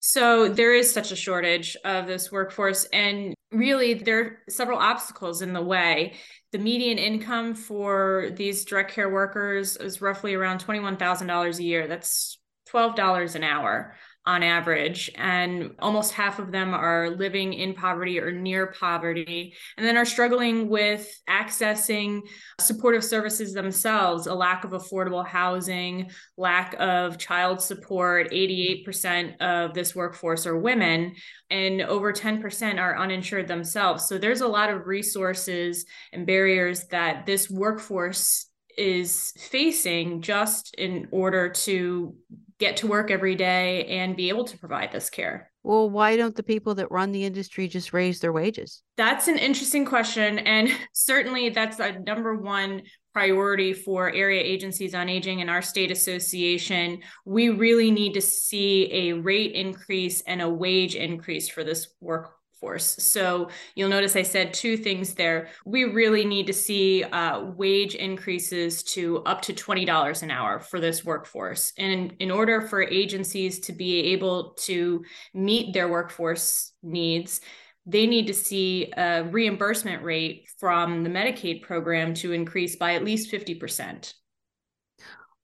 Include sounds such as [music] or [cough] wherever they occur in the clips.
So there is such a shortage of this workforce, and really there are several obstacles in the way. The median income for these direct care workers is roughly around $21,000 a year. That's $12 an hour on average, and almost half of them are living in poverty or near poverty, and then are struggling with accessing supportive services themselves a lack of affordable housing, lack of child support. 88% of this workforce are women, and over 10% are uninsured themselves. So there's a lot of resources and barriers that this workforce is facing just in order to get to work every day and be able to provide this care. Well, why don't the people that run the industry just raise their wages? That's an interesting question. And [laughs] certainly that's a number one priority for area agencies on aging and our state association. We really need to see a rate increase and a wage increase for this work workforce. So you'll notice I said two things there. We really need to see uh, wage increases to up to $20 an hour for this workforce. And in, in order for agencies to be able to meet their workforce needs, they need to see a reimbursement rate from the Medicaid program to increase by at least 50%.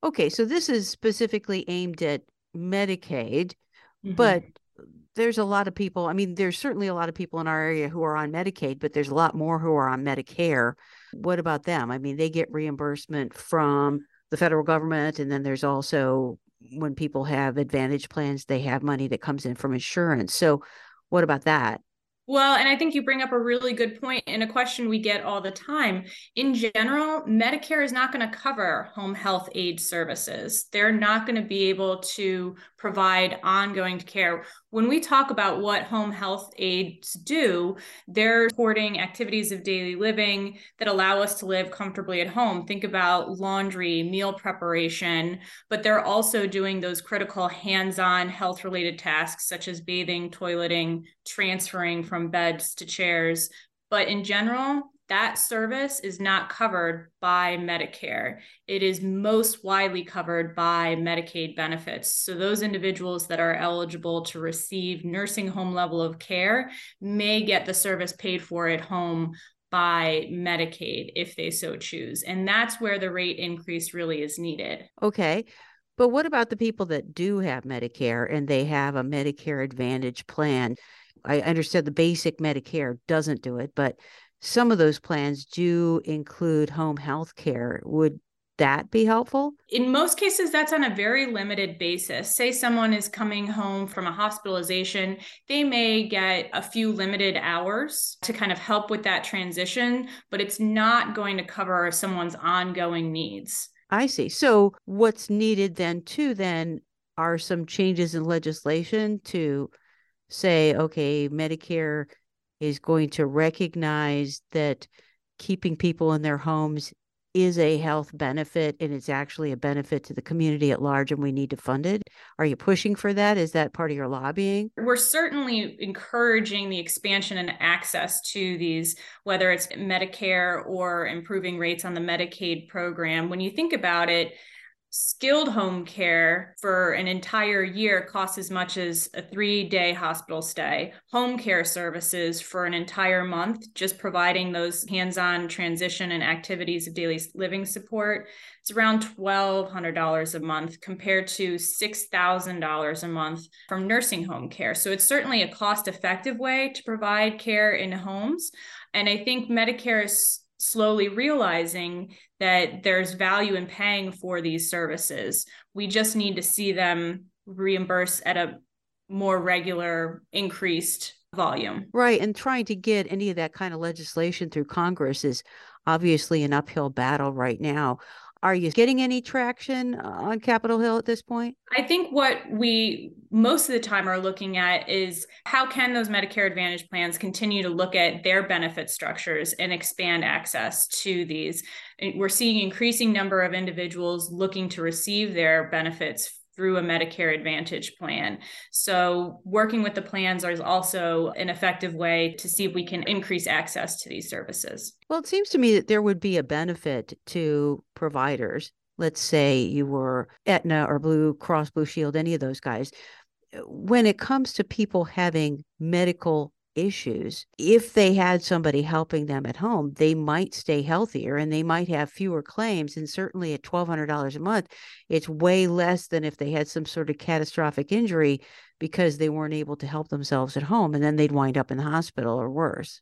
Okay, so this is specifically aimed at Medicaid, mm-hmm. but there's a lot of people. I mean, there's certainly a lot of people in our area who are on Medicaid, but there's a lot more who are on Medicare. What about them? I mean, they get reimbursement from the federal government. And then there's also when people have advantage plans, they have money that comes in from insurance. So, what about that? Well, and I think you bring up a really good point and a question we get all the time. In general, Medicare is not going to cover home health aid services. They're not going to be able to provide ongoing care. When we talk about what home health aides do, they're supporting activities of daily living that allow us to live comfortably at home. Think about laundry, meal preparation, but they're also doing those critical hands on health related tasks such as bathing, toileting, transferring from beds to chairs. But in general, that service is not covered by Medicare. It is most widely covered by Medicaid benefits. So, those individuals that are eligible to receive nursing home level of care may get the service paid for at home by Medicaid if they so choose. And that's where the rate increase really is needed. Okay. But what about the people that do have Medicare and they have a Medicare Advantage plan? I understand the basic Medicare doesn't do it, but some of those plans do include home health care. Would that be helpful? In most cases, that's on a very limited basis. Say someone is coming home from a hospitalization, they may get a few limited hours to kind of help with that transition, but it's not going to cover someone's ongoing needs. I see. So, what's needed then, too, then are some changes in legislation to say, okay, Medicare is going to recognize that keeping people in their homes is a health benefit and it's actually a benefit to the community at large and we need to fund it. Are you pushing for that? Is that part of your lobbying? We're certainly encouraging the expansion and access to these whether it's medicare or improving rates on the medicaid program. When you think about it skilled home care for an entire year costs as much as a three day hospital stay. Home care services for an entire month, just providing those hands on transition and activities of daily living support, it's around $1,200 a month compared to $6,000 a month from nursing home care. So it's certainly a cost effective way to provide care in homes. And I think Medicare is slowly realizing that there's value in paying for these services. We just need to see them reimburse at a more regular, increased volume. Right. And trying to get any of that kind of legislation through Congress is obviously an uphill battle right now. Are you getting any traction uh, on Capitol Hill at this point? I think what we most of the time are looking at is how can those Medicare Advantage plans continue to look at their benefit structures and expand access to these. We're seeing increasing number of individuals looking to receive their benefits through a Medicare Advantage plan. So, working with the plans is also an effective way to see if we can increase access to these services. Well, it seems to me that there would be a benefit to providers. Let's say you were Aetna or Blue Cross Blue Shield, any of those guys. when it comes to people having medical issues, if they had somebody helping them at home, they might stay healthier and they might have fewer claims. And certainly at $1,200 a month, it's way less than if they had some sort of catastrophic injury because they weren't able to help themselves at home and then they'd wind up in the hospital or worse.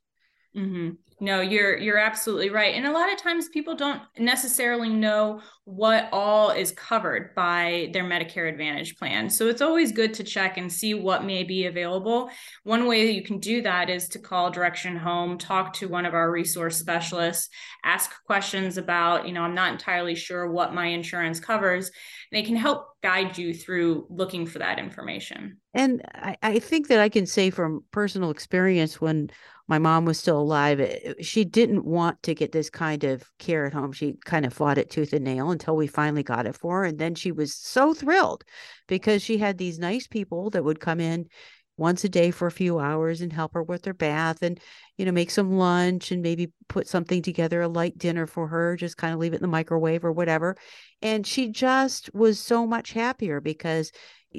Mm-hmm. No, you're you're absolutely right. And a lot of times people don't necessarily know what all is covered by their Medicare Advantage plan. So it's always good to check and see what may be available. One way you can do that is to call Direction Home, talk to one of our resource specialists, ask questions about, you know, I'm not entirely sure what my insurance covers. They can help guide you through looking for that information. And I, I think that I can say from personal experience when my mom was still alive, it, she didn't want to get this kind of care at home. She kind of fought it tooth and nail until we finally got it for her. And then she was so thrilled because she had these nice people that would come in once a day for a few hours and help her with her bath and you know make some lunch and maybe put something together a light dinner for her just kind of leave it in the microwave or whatever and she just was so much happier because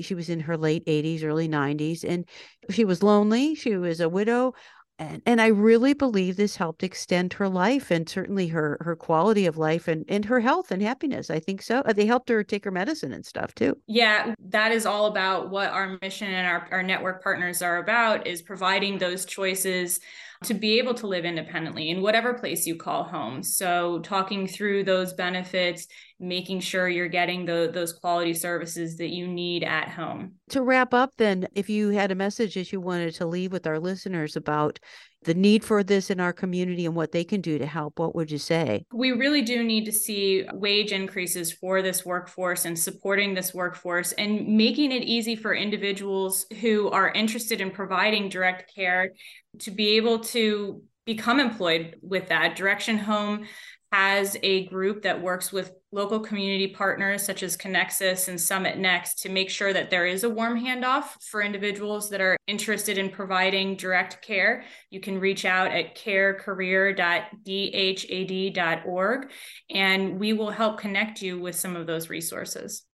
she was in her late 80s early 90s and she was lonely she was a widow and, and I really believe this helped extend her life and certainly her her quality of life and, and her health and happiness. I think so. Uh, they helped her take her medicine and stuff too. Yeah, that is all about what our mission and our, our network partners are about is providing those choices to be able to live independently in whatever place you call home. So talking through those benefits, making sure you're getting the, those quality services that you need at home. To wrap up, then, if you had a message that you wanted to leave with our listeners about the need for this in our community and what they can do to help, what would you say? We really do need to see wage increases for this workforce and supporting this workforce and making it easy for individuals who are interested in providing direct care to be able to become employed with that. Direction Home has a group that works with local community partners such as Connexus and Summit Next to make sure that there is a warm handoff for individuals that are interested in providing direct care. You can reach out at carecareer.dhad.org and we will help connect you with some of those resources.